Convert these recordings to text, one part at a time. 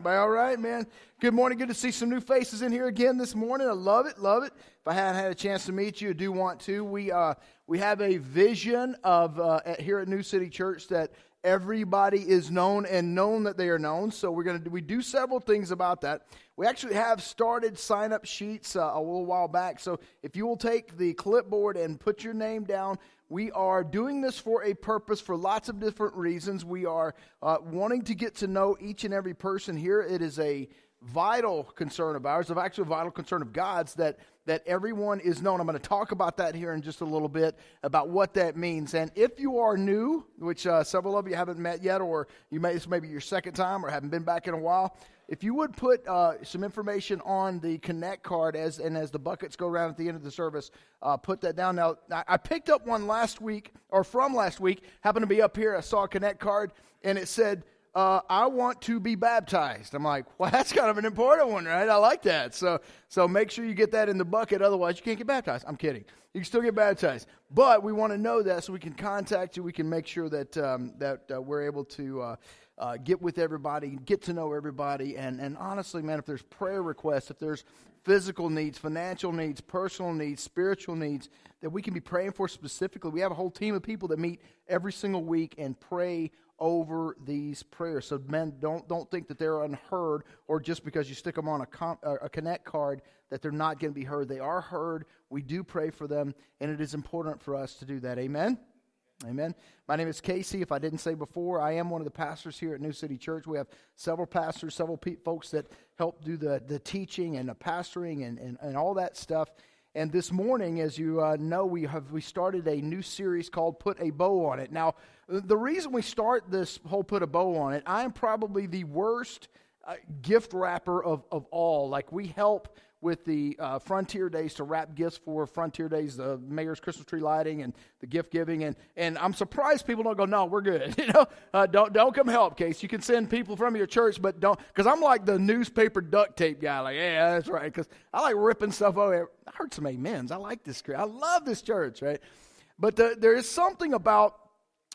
Everybody all right, man? Good morning. Good to see some new faces in here again this morning. I love it, love it. If I hadn't had a chance to meet you, I do want to. We uh, we have a vision of uh, at, here at New City Church that everybody is known and known that they are known. So we're gonna we do several things about that. We actually have started sign up sheets uh, a little while back. So if you will take the clipboard and put your name down, we are doing this for a purpose for lots of different reasons. We are uh, wanting to get to know each and every person here. It is a vital concern of ours, of actually a vital concern of God's, that that everyone is known. I'm going to talk about that here in just a little bit about what that means. And if you are new, which uh, several of you haven't met yet, or you may this may be your second time or haven't been back in a while, if you would put uh, some information on the Connect card as and as the buckets go around at the end of the service, uh, put that down. Now, I picked up one last week or from last week. Happened to be up here. I saw a Connect card and it said, uh, "I want to be baptized." I'm like, "Well, that's kind of an important one, right?" I like that. So, so make sure you get that in the bucket. Otherwise, you can't get baptized. I'm kidding. You can still get baptized, but we want to know that so we can contact you. We can make sure that um, that uh, we're able to uh, uh, get with everybody, get to know everybody. And, and honestly, man, if there's prayer requests, if there's physical needs, financial needs, personal needs, spiritual needs that we can be praying for specifically, we have a whole team of people that meet every single week and pray over these prayers. So, men, don't don't think that they're unheard, or just because you stick them on a, com, uh, a connect card that they're not going to be heard. They are heard. We do pray for them, and it is important for us to do that. Amen. Amen. My name is Casey. If I didn't say before, I am one of the pastors here at New City Church. We have several pastors, several pe- folks that help do the, the teaching and the pastoring and, and, and all that stuff. And this morning, as you uh, know, we have we started a new series called "Put a Bow on It." Now, the reason we start this whole "Put a Bow on It," I am probably the worst uh, gift wrapper of of all. Like we help with the uh, Frontier Days to wrap gifts for Frontier Days, the mayor's Christmas tree lighting and the gift giving, and and I'm surprised people don't go, no, we're good. you know, uh, don't don't come help, case. You can send people from your church, but don't, because I'm like the newspaper duct tape guy. Like, yeah, that's right, because I like ripping stuff over. I heard some amens. I like this. I love this church, right? But the, there is something about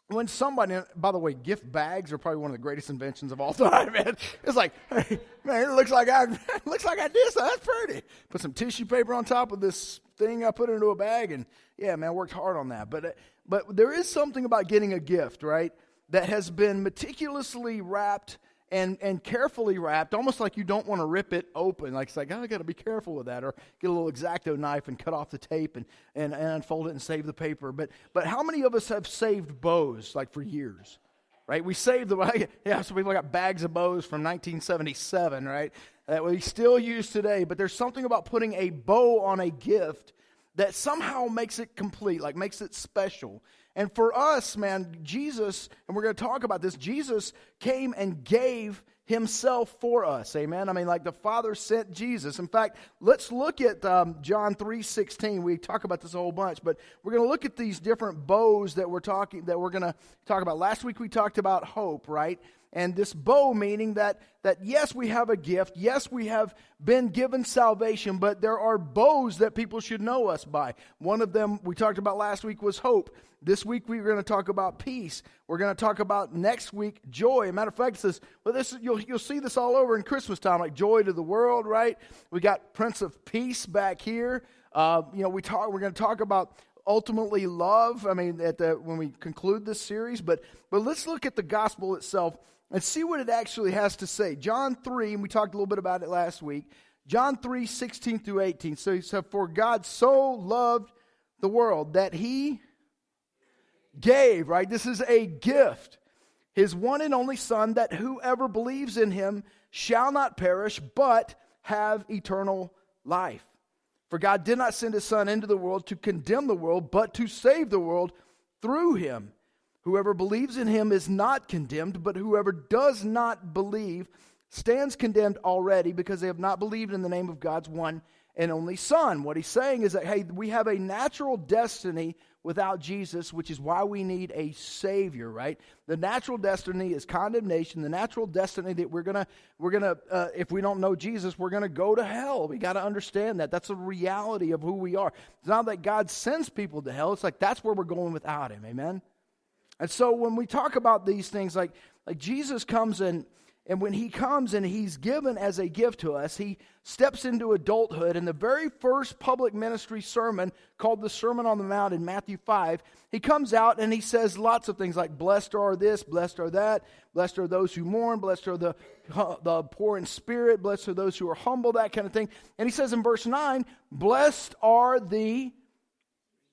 when somebody, by the way, gift bags are probably one of the greatest inventions of all time, man. It's like, hey, man, it looks like I, looks like I did so. That's pretty. Put some tissue paper on top of this thing I put into a bag, and yeah, man, worked hard on that. But, uh, but there is something about getting a gift, right, that has been meticulously wrapped and, and carefully wrapped, almost like you don't want to rip it open. Like it's like, oh, I got to be careful with that. Or get a little X-Acto knife and cut off the tape and, and, and unfold it and save the paper. But, but how many of us have saved bows like for years? Right? We saved the, yeah, some people got bags of bows from 1977, right? That we still use today. But there's something about putting a bow on a gift that somehow makes it complete, like makes it special. And for us, man, Jesus, and we're going to talk about this, Jesus came and gave himself for us. Amen. I mean, like the Father sent Jesus. In fact, let's look at um, John 3:16. We talk about this a whole bunch, but we're going to look at these different bows that we're talking that we're going to talk about. Last week we talked about hope, right? And this bow meaning that, that yes, we have a gift. Yes, we have been given salvation, but there are bows that people should know us by. One of them we talked about last week was hope. This week we're going to talk about peace. We're going to talk about next week joy. matter of fact, it says, well, this you'll you'll see this all over in Christmas time, like joy to the world, right? We got Prince of Peace back here. Uh, you know, we talk. We're going to talk about ultimately love. I mean, at the when we conclude this series, but but let's look at the gospel itself and see what it actually has to say. John 3, and we talked a little bit about it last week. John 3, 16 through 18. So he said, For God so loved the world that he gave, right? This is a gift. His one and only Son, that whoever believes in him shall not perish, but have eternal life. For God did not send his Son into the world to condemn the world, but to save the world through him. Whoever believes in him is not condemned, but whoever does not believe stands condemned already because they have not believed in the name of God's one and only Son. What he's saying is that, hey, we have a natural destiny without Jesus, which is why we need a Savior, right? The natural destiny is condemnation. The natural destiny that we're gonna, we're gonna, uh, if we don't know Jesus, we're gonna go to hell. We got to understand that. That's a reality of who we are. It's not that God sends people to hell. It's like that's where we're going without Him. Amen. And so when we talk about these things, like like Jesus comes and and when he comes and he's given as a gift to us, he steps into adulthood. In the very first public ministry sermon called the Sermon on the Mount in Matthew 5, he comes out and he says lots of things like, Blessed are this, blessed are that, blessed are those who mourn, blessed are the, the poor in spirit, blessed are those who are humble, that kind of thing. And he says in verse 9, Blessed are the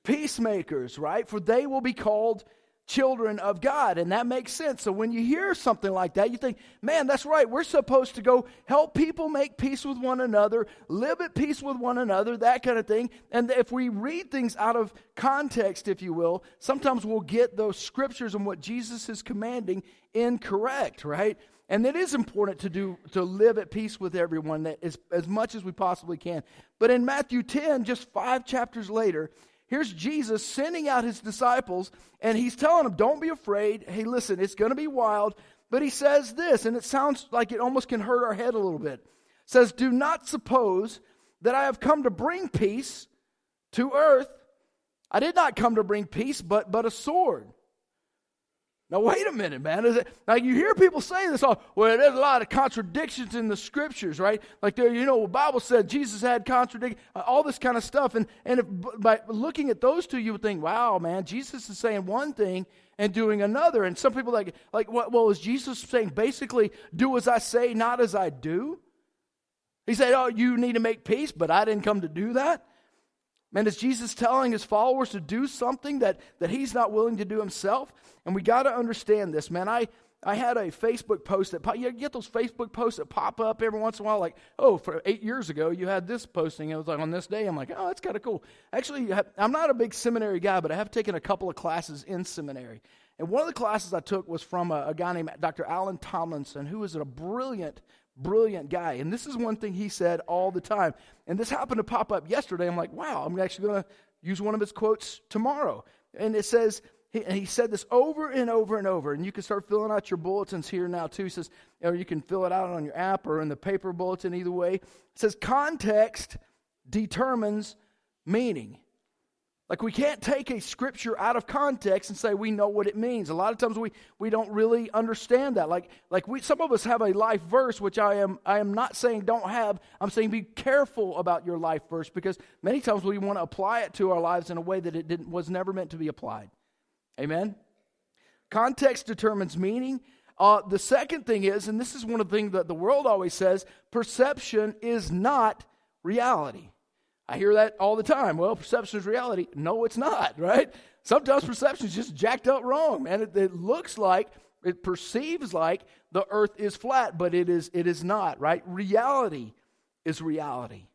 peacemakers, right? For they will be called children of God. And that makes sense. So when you hear something like that, you think, man, that's right. We're supposed to go help people make peace with one another, live at peace with one another, that kind of thing. And if we read things out of context, if you will, sometimes we'll get those scriptures and what Jesus is commanding incorrect, right? And it is important to do to live at peace with everyone that is, as much as we possibly can. But in Matthew 10, just five chapters later, Here's Jesus sending out his disciples, and he's telling them, Don't be afraid. Hey, listen, it's going to be wild. But he says this, and it sounds like it almost can hurt our head a little bit. It says, Do not suppose that I have come to bring peace to earth. I did not come to bring peace, but, but a sword. Now, wait a minute, man. It, now, you hear people say this, all, well, there's a lot of contradictions in the scriptures, right? Like, there, you know, the Bible said Jesus had contradict, uh, all this kind of stuff. And, and if, by looking at those two, you would think, wow, man, Jesus is saying one thing and doing another. And some people like, like, what, well, is Jesus saying basically, do as I say, not as I do? He said, oh, you need to make peace, but I didn't come to do that. Man, is Jesus telling his followers to do something that, that he's not willing to do himself? And we got to understand this, man. I, I had a Facebook post that you get those Facebook posts that pop up every once in a while, like, oh, for eight years ago you had this posting. It was like on this day. I'm like, oh, that's kind of cool. Actually, I'm not a big seminary guy, but I have taken a couple of classes in seminary. And one of the classes I took was from a, a guy named Dr. Alan Tomlinson, who is a brilliant brilliant guy. And this is one thing he said all the time. And this happened to pop up yesterday. I'm like, wow, I'm actually going to use one of his quotes tomorrow. And it says, he, and he said this over and over and over. And you can start filling out your bulletins here now, too. He says, or you can fill it out on your app or in the paper bulletin, either way. It says, context determines meaning. Like, we can't take a scripture out of context and say we know what it means. A lot of times we, we don't really understand that. Like, like we, some of us have a life verse, which I am, I am not saying don't have. I'm saying be careful about your life verse because many times we want to apply it to our lives in a way that it didn't, was never meant to be applied. Amen? Context determines meaning. Uh, the second thing is, and this is one of the things that the world always says perception is not reality. I hear that all the time. Well, perception is reality. No, it's not, right? Sometimes perception is just jacked up wrong, man. It, it, looks like, it perceives like the earth is flat, but it is, it is not, right? Reality is reality.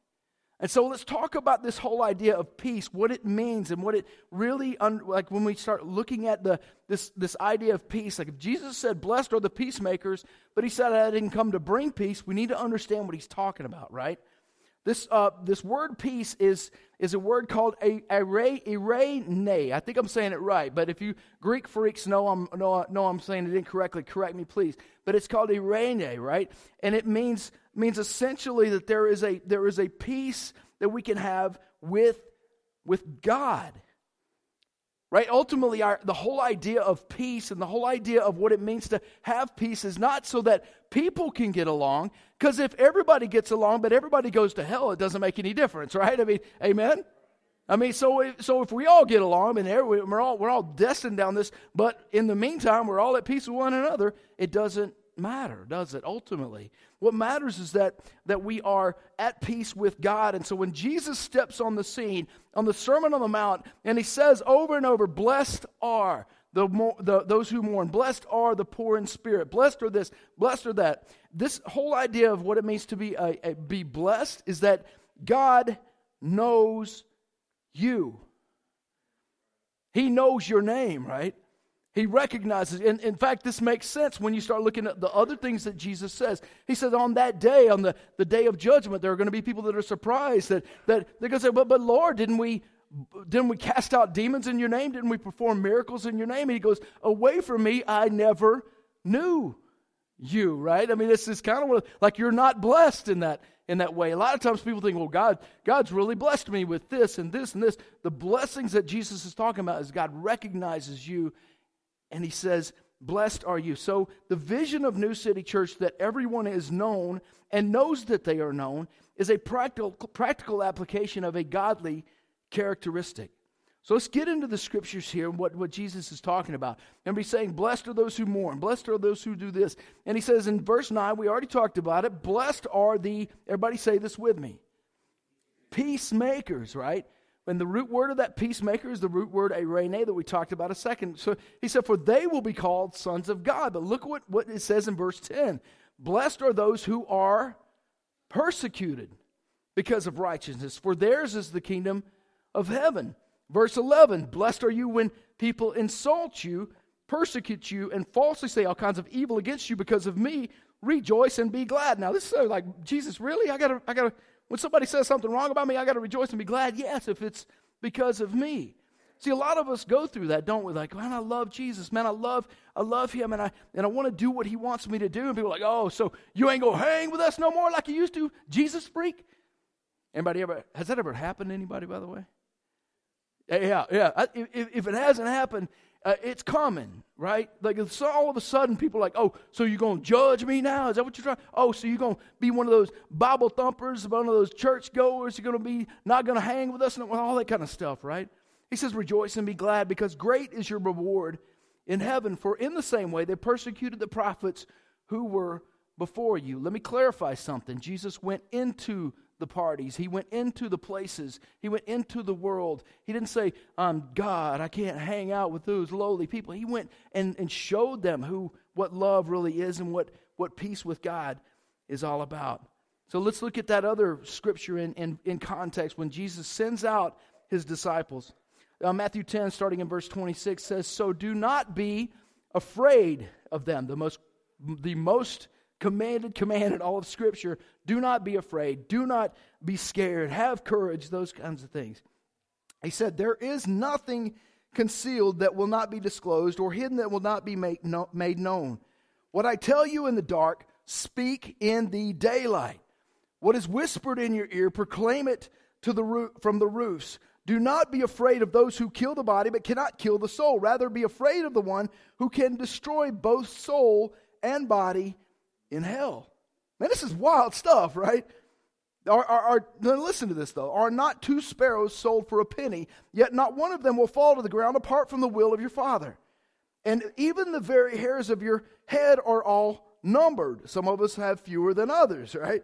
And so let's talk about this whole idea of peace, what it means, and what it really un- like when we start looking at the this this idea of peace. Like if Jesus said, "Blessed are the peacemakers," but he said, "I didn't come to bring peace," we need to understand what he's talking about, right? This, uh, this word peace is, is a word called eirene. I think I'm saying it right, but if you Greek freaks know I'm, know, know I'm saying it incorrectly, correct me, please. But it's called eirene, right? And it means, means essentially that there is, a, there is a peace that we can have with, with God. Right? Ultimately, our, the whole idea of peace and the whole idea of what it means to have peace is not so that people can get along, because if everybody gets along but everybody goes to hell, it doesn't make any difference, right? I mean, amen? I mean, so if, so if we all get along and we're all, we're all destined down this, but in the meantime, we're all at peace with one another, it doesn't matter, does it, ultimately? What matters is that, that we are at peace with God. And so when Jesus steps on the scene, on the Sermon on the Mount, and he says over and over, Blessed are the, the, those who mourn, blessed are the poor in spirit, blessed are this, blessed are that. This whole idea of what it means to be, a, a, be blessed is that God knows you. He knows your name, right? He recognizes, and in fact, this makes sense when you start looking at the other things that Jesus says. He says, on that day, on the, the day of judgment, there are going to be people that are surprised that, that they're going to say, but, but Lord, didn't we, didn't we cast out demons in your name? Didn't we perform miracles in your name? And he goes, Away from me, I never knew you, right? I mean, this is kind of like you're not blessed in that in that way. A lot of times people think, well, God, God's really blessed me with this and this and this. The blessings that Jesus is talking about is God recognizes you and he says, Blessed are you. So, the vision of New City Church that everyone is known and knows that they are known is a practical, practical application of a godly characteristic. So let's get into the scriptures here and what, what Jesus is talking about. Remember, he's saying, Blessed are those who mourn, blessed are those who do this. And he says in verse 9, we already talked about it, blessed are the, everybody say this with me, peacemakers, right? And the root word of that peacemaker is the root word eirene that we talked about a second. So he said, For they will be called sons of God. But look what, what it says in verse 10 Blessed are those who are persecuted because of righteousness, for theirs is the kingdom of heaven. Verse 11 Blessed are you when people insult you, persecute you, and falsely say all kinds of evil against you because of me. Rejoice and be glad. Now, this is so like, Jesus, really? I gotta, I gotta, when somebody says something wrong about me, I gotta rejoice and be glad. Yes, if it's because of me. See, a lot of us go through that, don't we? Like, man, I love Jesus. Man, I love, I love him, and I and I want to do what he wants me to do. And people are like, oh, so you ain't gonna hang with us no more like you used to, Jesus freak? Anybody ever has that ever happened to anybody, by the way? Yeah, yeah. If, if it hasn't happened, uh, it's common, right? Like it's all of a sudden people are like, oh, so you're going to judge me now? Is that what you're trying? Oh, so you're going to be one of those Bible thumpers, one of those church goers? You're going to be not going to hang with us and all that kind of stuff, right? He says, rejoice and be glad because great is your reward in heaven. For in the same way they persecuted the prophets who were before you. Let me clarify something. Jesus went into the parties. He went into the places. He went into the world. He didn't say, I'm God. I can't hang out with those lowly people. He went and, and showed them who what love really is and what, what peace with God is all about. So let's look at that other scripture in, in, in context when Jesus sends out his disciples. Uh, Matthew 10, starting in verse 26, says, So do not be afraid of them. The most, the most commanded commanded all of Scripture. Do not be afraid. Do not be scared. Have courage, those kinds of things. He said, There is nothing concealed that will not be disclosed or hidden that will not be made, no, made known. What I tell you in the dark, speak in the daylight. What is whispered in your ear, proclaim it to the from the roofs. Do not be afraid of those who kill the body but cannot kill the soul. Rather, be afraid of the one who can destroy both soul and body in hell. Man, this is wild stuff, right? Are, are, are, listen to this though. Are not two sparrows sold for a penny, yet not one of them will fall to the ground apart from the will of your Father? And even the very hairs of your head are all numbered. Some of us have fewer than others, right?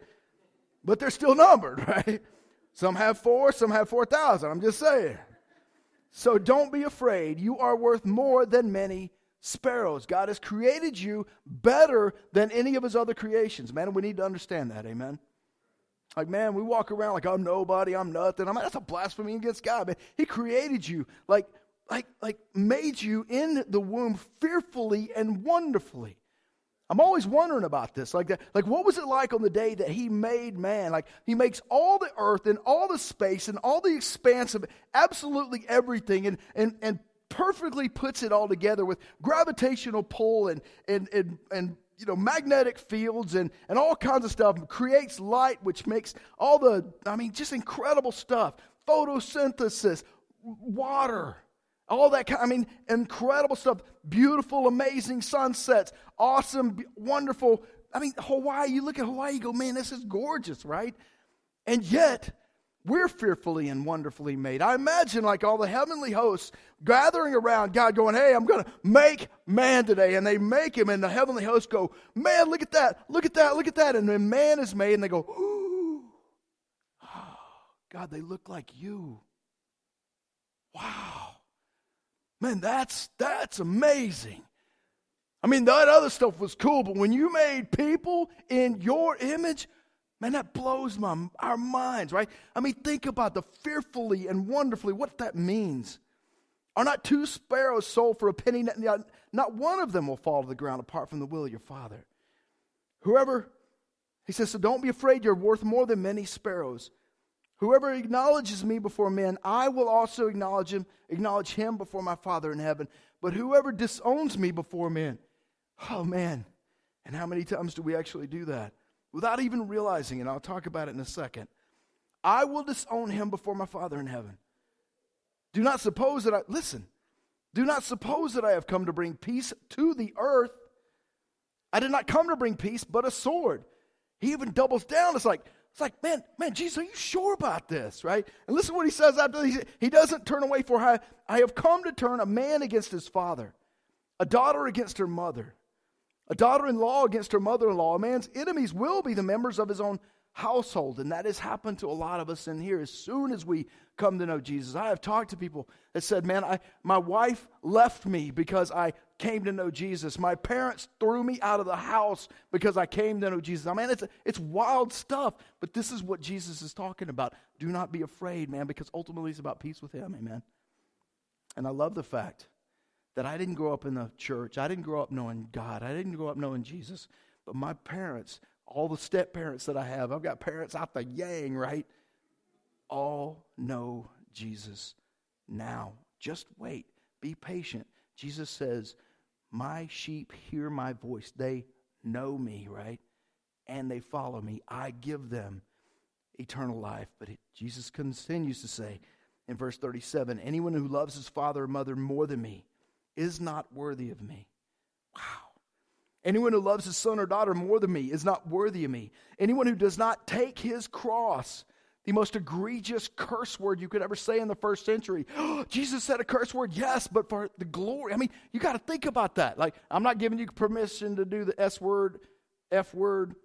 But they're still numbered, right? Some have four, some have 4,000. I'm just saying. So don't be afraid. You are worth more than many sparrows. God has created you better than any of his other creations. Man, we need to understand that. Amen. Like, man, we walk around like I'm nobody, I'm nothing. I'm like, that's a blasphemy against God, man. He created you, like, like, like made you in the womb fearfully and wonderfully. I'm always wondering about this. Like, that, like, what was it like on the day that he made man? Like, he makes all the earth and all the space and all the expanse of absolutely everything and, and, and perfectly puts it all together with gravitational pull and, and, and, and you know, magnetic fields and, and all kinds of stuff, creates light, which makes all the, I mean, just incredible stuff. Photosynthesis, water, all that kind, I mean, incredible stuff. Beautiful, amazing sunsets, awesome, wonderful. I mean, Hawaii, you look at Hawaii, you go, man, this is gorgeous, right? And yet, we're fearfully and wonderfully made. I imagine like all the heavenly hosts gathering around God going, Hey, I'm going to make man today. And they make him, and the heavenly hosts go, Man, look at that, look at that, look at that. And then man is made, and they go, Ooh, oh, God, they look like you. Wow. Man, that's that's amazing. I mean, that other stuff was cool, but when you made people in your image, Man, that blows my, our minds, right? I mean, think about the fearfully and wonderfully, what that means. Are not two sparrows sold for a penny? Not one of them will fall to the ground apart from the will of your Father. Whoever, he says, so don't be afraid, you're worth more than many sparrows. Whoever acknowledges me before men, I will also acknowledge him, acknowledge him before my Father in heaven. But whoever disowns me before men, oh man, and how many times do we actually do that? Without even realizing it. I'll talk about it in a second. I will disown him before my Father in heaven. Do not suppose that I, listen, Do not suppose that I have come to bring peace to the earth. I did not come to bring peace, but a sword. He even doubles down. It's like, it's like, man, man, Jesus, are you sure about this, right? And listen what he says after he, he doesn't turn away for I, I have come to turn a man against his father, a daughter against her mother, a daughter-in-law against her mother-in-law. A man's enemies will be the members of his own household. And that has happened to a lot of us in here as soon as we come to know Jesus. I have talked to people that said, Man, I, my wife left me because I came to know Jesus. My parents threw me out of the house because I came to know Jesus. I mean, it's, it's wild stuff, but this is what Jesus is talking about. Do not be afraid, man, because ultimately it's about peace with Him. Amen. And I love the fact that I didn't grow up in the church. I didn't grow up knowing God. I didn't grow up knowing Jesus. But my parents all the step parents that I have, I've got parents out the yang, right? All know Jesus now. Just wait. Be patient. Jesus says, My sheep hear my voice. They know me, right? And they follow me. I give them eternal life. But it, Jesus continues to say in verse 37 Anyone who loves his father or mother more than me is not worthy of me. Wow. Anyone who loves his son or daughter more than me is not worthy of me. Anyone who does not take his cross, the most egregious curse word you could ever say in the first century. Jesus said a curse word, yes, but for the glory. I mean, you got to think about that. Like, I'm not giving you permission to do the S word, F word,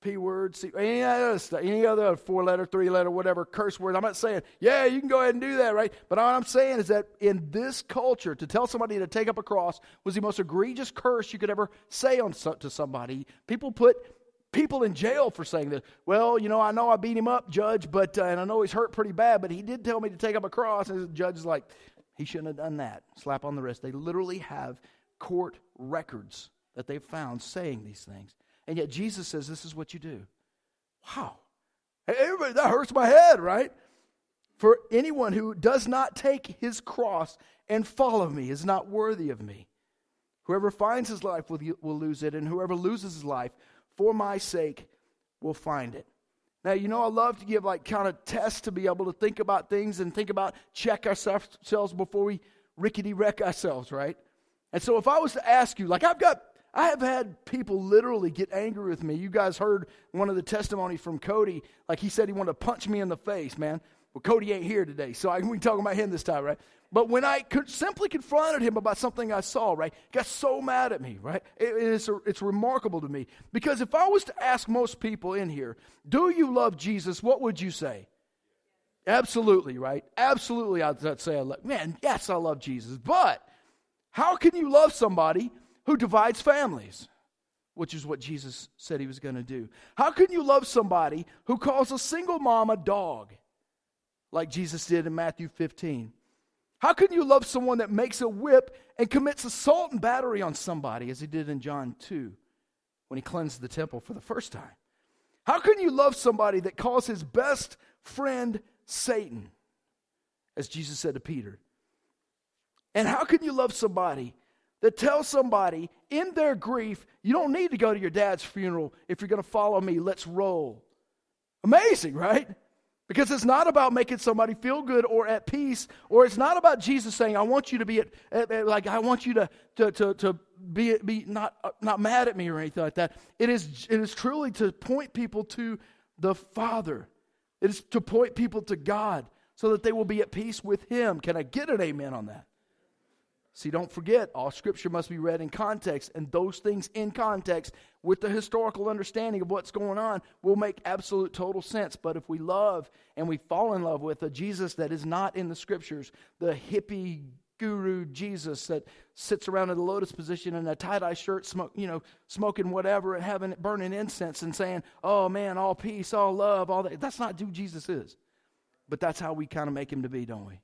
P word, C, any other stuff, any other four letter, three letter, whatever curse word. I'm not saying, yeah, you can go ahead and do that, right? But all I'm saying is that in this culture, to tell somebody to take up a cross was the most egregious curse you could ever say on to somebody. People put people in jail for saying this. Well, you know, I know I beat him up, judge, but uh, and I know he's hurt pretty bad, but he did tell me to take up a cross. And the judge is like, he shouldn't have done that. Slap on the wrist. They literally have court records that they've found saying these things. And yet Jesus says, This is what you do. Wow. Hey, everybody, that hurts my head, right? For anyone who does not take his cross and follow me is not worthy of me. Whoever finds his life will, will lose it, and whoever loses his life for my sake will find it. Now, you know, I love to give like kind of tests to be able to think about things and think about, check ourselves before we rickety wreck ourselves, right? And so if I was to ask you, like I've got I have had people literally get angry with me. You guys heard one of the testimonies from Cody. Like he said he wanted to punch me in the face, man. Well, Cody ain't here today, so I, we talking about him this time, right? But when I simply confronted him about something I saw, right, got so mad at me, right? It, it's, it's remarkable to me. Because if I was to ask most people in here, do you love Jesus, what would you say? Absolutely, right? Absolutely, I'd say, I love, man, yes, I love Jesus. But how can you love somebody who divides families, which is what Jesus said he was going to do. How can you love somebody who calls a single mom a dog, like Jesus did in Matthew 15? How can you love someone that makes a whip and commits assault and battery on somebody, as he did in John 2 when he cleansed the temple for the first time? How can you love somebody that calls his best friend Satan, as Jesus said to Peter? And how can you love somebody that tells somebody in their grief, you don't need to go to your dad's funeral if you're going to follow me. Let's roll. Amazing, right? Because it's not about making somebody feel good or at peace, or it's not about Jesus saying, I want you to be at, at, at like, I want you to, to, to, to be, be not, uh, not mad at me or anything like that. It is, it is truly to point people to the Father, it is to point people to God so that they will be at peace with Him. Can I get an amen on that? See, don't forget, all scripture must be read in context, and those things in context with the historical understanding of what's going on will make absolute total sense. But if we love and we fall in love with a Jesus that is not in the scriptures, the hippie guru Jesus that sits around in the lotus position in a tie-dye shirt, smoke, you know, smoking whatever and having it burning incense and saying, "Oh man, all peace, all love, all that." That's not who Jesus is. But that's how we kind of make him to be, don't we?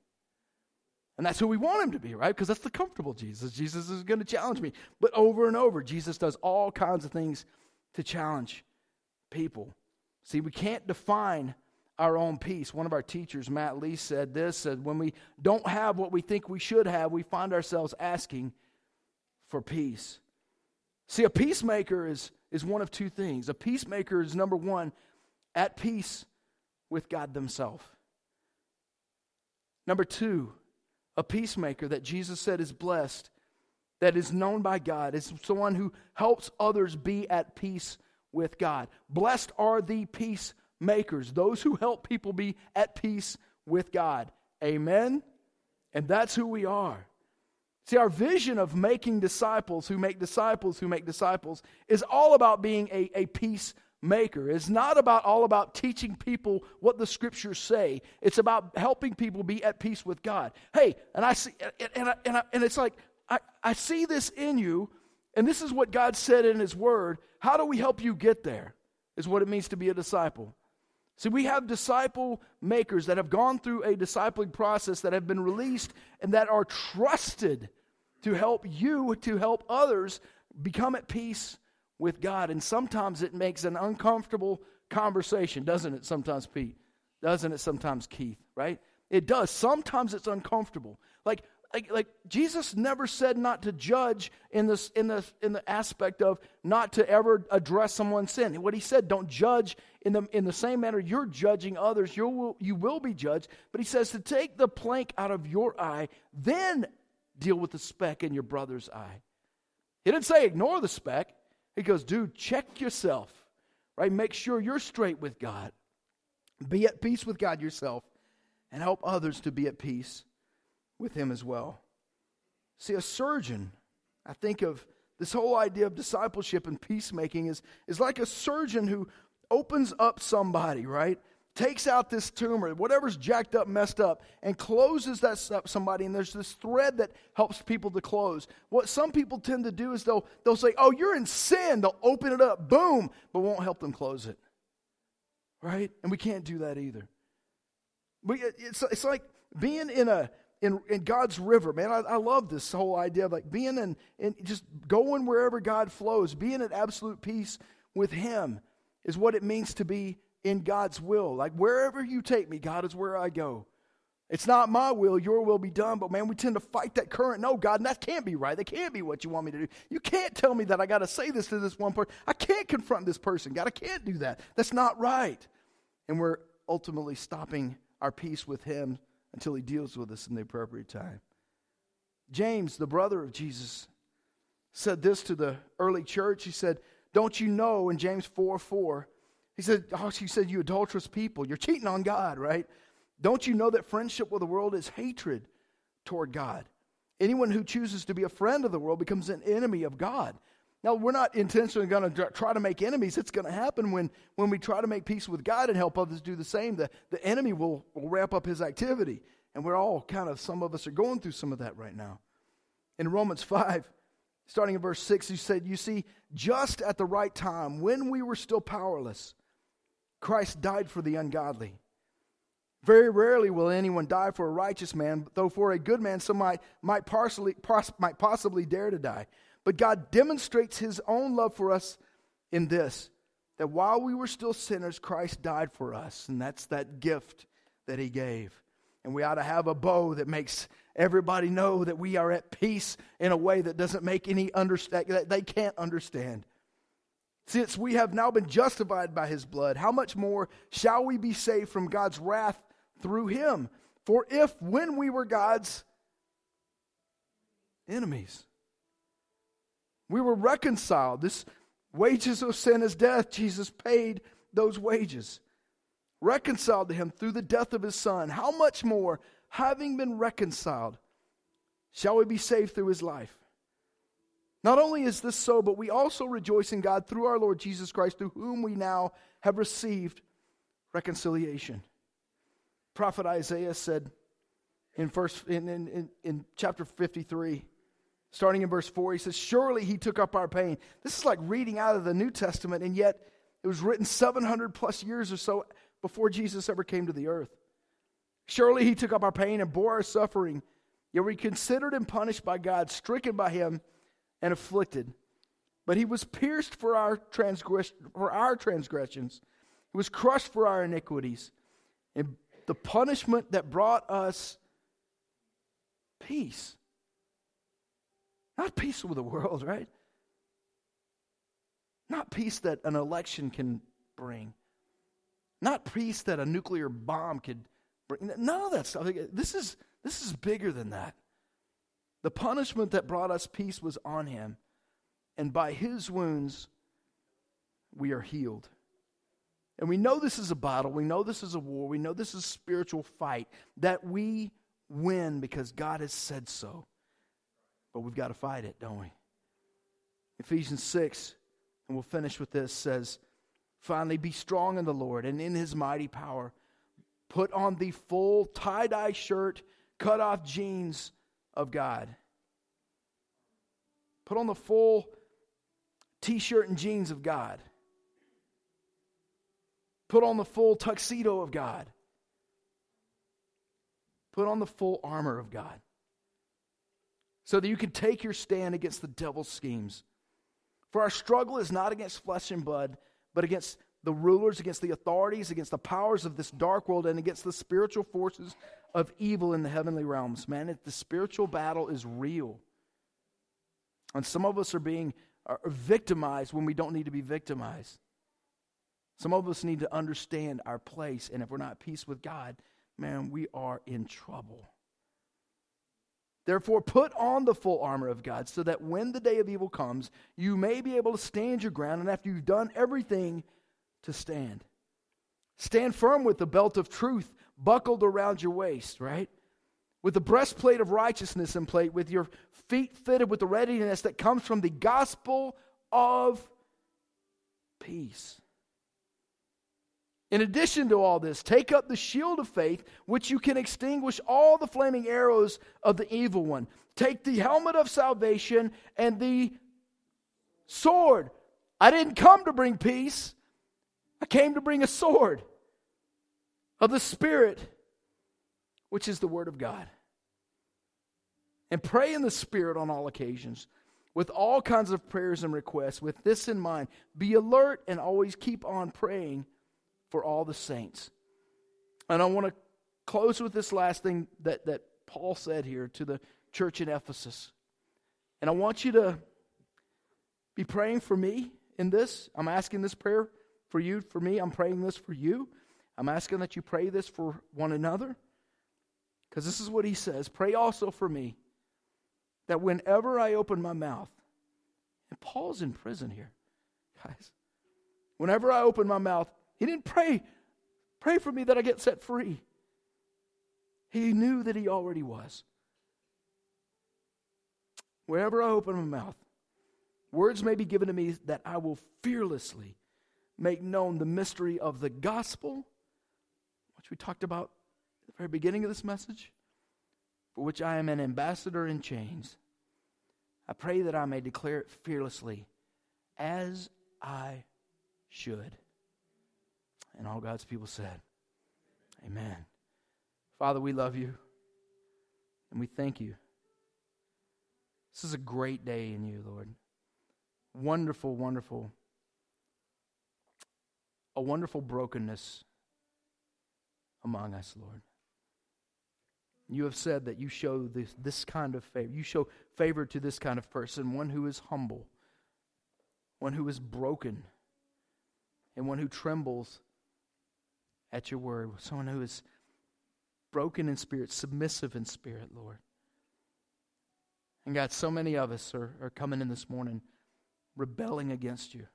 And that's who we want him to be, right? Because that's the comfortable Jesus. Jesus is going to challenge me. But over and over, Jesus does all kinds of things to challenge people. See, we can't define our own peace. One of our teachers, Matt Lee, said this said, when we don't have what we think we should have, we find ourselves asking for peace. See, a peacemaker is, is one of two things. A peacemaker is number one, at peace with God themselves. Number two, A peacemaker that Jesus said is blessed, that is known by God, is someone who helps others be at peace with God. Blessed are the peacemakers, those who help people be at peace with God. Amen? And that's who we are. See, our vision of making disciples who make disciples who make disciples is all about being a, a peacemaker. It's not about all about teaching people what the scriptures say. It's about helping people be at peace with God. Hey, and I see, and, and, I, and, I, and it's like, I, I see this in you, and this is what God said in His Word. How do we help you get there? Is what it means to be a disciple. See, we have disciple makers that have gone through a discipling process that have been released and that are trusted to help you, to help others become at peace with God. And sometimes it makes an uncomfortable conversation, doesn't it? Sometimes, Pete. Doesn't it sometimes, Keith, right? It does. Sometimes it's uncomfortable. Like, like, like Jesus never said not to judge in this in the in the aspect of not to ever address someone's sin. What he said, don't judge in the in the same manner you're judging others, you will you will be judged. But he says to take the plank out of your eye, then deal with the speck in your brother's eye. He didn't say ignore the speck. He goes, dude, check yourself, right? Make sure you're straight with God. Be at peace with God yourself and help others to be at peace with Him as well. See, a surgeon, I think of this whole idea of discipleship and peacemaking is, is like a surgeon who opens up somebody, right? Takes out this tumor, whatever's jacked up, messed up, and closes that up somebody. And there's this thread that helps people to close. What some people tend to do is they'll, they'll say, Oh, you're in sin. They'll open it up, boom, but won't help them close it. Right? And we can't do that either. We, it's, it's like being in a in, in God's river, man. I, I love this whole idea of like being in, in just going wherever God flows, being at absolute peace with Him is what it means to be in God's will. Like wherever you take me, God is where I go. It's not my will, your will be done. But man, we tend to fight that current. No, God, and that can't be right. That can't be what you want me to do. You can't tell me that I got to say this to this one person. I can't confront this person. God, I can't do that. That's not right. And we're ultimately stopping our peace with Him until He deals with us in the appropriate time. James, the brother of Jesus, said this to the early church. He said, Don't you know in James 4 4 he said, oh, she said, you adulterous people, you're cheating on God, right? Don't you know that friendship with the world is hatred toward God? Anyone who chooses to be a friend of the world becomes an enemy of God. Now, we're not intentionally going to try to make enemies. It's going to happen when, when we try to make peace with God and help others do the same. The, the enemy will, will ramp up his activity. And we're all kind of, some of us are going through some of that right now. In Romans 5, starting in verse 6, he said, You see, just at the right time, when we were still powerless, Christ died for the ungodly. Very rarely will anyone die for a righteous man, though for a good man some might, might, partially, might possibly dare to die. But God demonstrates his own love for us in this that while we were still sinners, Christ died for us. And that's that gift that he gave. And we ought to have a bow that makes everybody know that we are at peace in a way that doesn't make any understand that they can't understand. Since we have now been justified by his blood, how much more shall we be saved from God's wrath through him? For if when we were God's enemies, we were reconciled, this wages of sin is death, Jesus paid those wages. Reconciled to him through the death of his son, how much more, having been reconciled, shall we be saved through his life? Not only is this so, but we also rejoice in God through our Lord Jesus Christ, through whom we now have received reconciliation. Prophet Isaiah said in, first, in, in, in, chapter 53, starting in verse 4, he says, Surely he took up our pain. This is like reading out of the New Testament, and yet it was written 700 plus years or so before Jesus ever came to the earth. Surely he took up our pain and bore our suffering. Yet we considered him punished by God, stricken by him and afflicted. But he was pierced for our, transgress- for our transgressions, he was crushed for our iniquities. And the punishment that brought us peace. Not peace with the world, right? Not peace that an election can bring. Not peace that a nuclear bomb could bring. None of that stuff. This is, This is bigger than that. The punishment that brought us peace was on him, and by his wounds we are healed. And we know this is a battle. We know this is a war. We know this is a spiritual fight that we win because God has said so. But we've got to fight it, don't we? Ephesians 6, and we'll finish with this, says, Finally, be strong in the Lord and in his mighty power. Put on the full tie dye shirt, cut off jeans of God. Put on the full t shirt and jeans of God. Put on the full tuxedo of God. Put on the full armor of God. So that you can take your stand against the devil's schemes. For our struggle is not against flesh and blood, but against the rulers, against the authorities, against the powers of this dark world, and against the spiritual forces of evil in the heavenly realms. Man, the spiritual battle is real. And some of us are being are victimized when we don't need to be victimized. Some of us need to understand our place, and if we're not at peace with God, man, we are in trouble. Therefore, put on the full armor of God so that when the day of evil comes, you may be able to stand your ground, and after you've done everything, to stand. Stand firm with the belt of truth buckled around your waist, right? With the breastplate of righteousness in plate, with your feet fitted with the readiness that comes from the gospel of peace. In addition to all this, take up the shield of faith, which you can extinguish all the flaming arrows of the evil one. Take the helmet of salvation and the sword. I didn't come to bring peace, I came to bring a sword of the Spirit, which is the Word of God. And pray in the Spirit on all occasions with all kinds of prayers and requests. With this in mind, be alert and always keep on praying for all the saints. And I want to close with this last thing that, that Paul said here to the church in Ephesus. And I want you to be praying for me in this. I'm asking this prayer for you, for me. I'm praying this for you. I'm asking that you pray this for one another. Because this is what he says Pray also for me that whenever I open my mouth, and Paul's in prison here, guys. Whenever I open my mouth, he didn't pray, pray for me that I get set free. He knew that he already was. Wherever I open my mouth, words may be given to me that I will fearlessly make known the mystery of the gospel, which we talked about at the very beginning of this message, for which I am an ambassador in chains. I pray that I may declare it fearlessly as I should. And all God's people said, Amen. Father, we love you and we thank you. This is a great day in you, Lord. Wonderful, wonderful. A wonderful brokenness among us, Lord. You have said that you show this, this kind of favor. You show favor to this kind of person, one who is humble, one who is broken, and one who trembles at your word, someone who is broken in spirit, submissive in spirit, Lord. And God, so many of us are, are coming in this morning rebelling against you.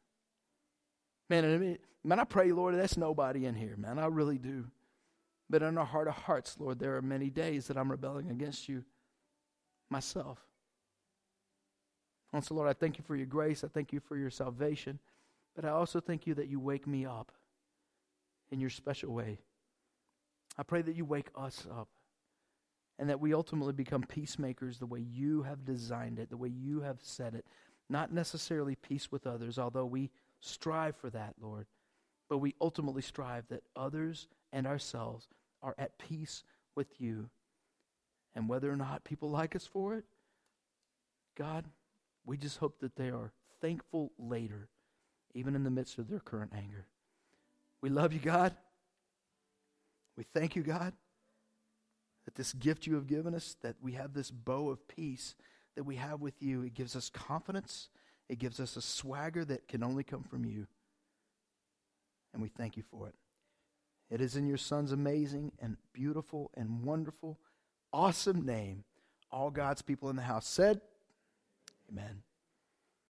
Man, man, I pray, Lord, that's nobody in here, man. I really do. But in our heart of hearts, Lord, there are many days that I'm rebelling against you myself. And so, Lord, I thank you for your grace. I thank you for your salvation. But I also thank you that you wake me up in your special way. I pray that you wake us up and that we ultimately become peacemakers the way you have designed it, the way you have said it. Not necessarily peace with others, although we strive for that, Lord, but we ultimately strive that others and ourselves are at peace with you. And whether or not people like us for it, God, we just hope that they are thankful later, even in the midst of their current anger. We love you, God. We thank you, God, that this gift you have given us, that we have this bow of peace that we have with you. It gives us confidence, it gives us a swagger that can only come from you. And we thank you for it. It is in your Son's amazing and beautiful and wonderful, awesome name. All God's people in the house said, Amen.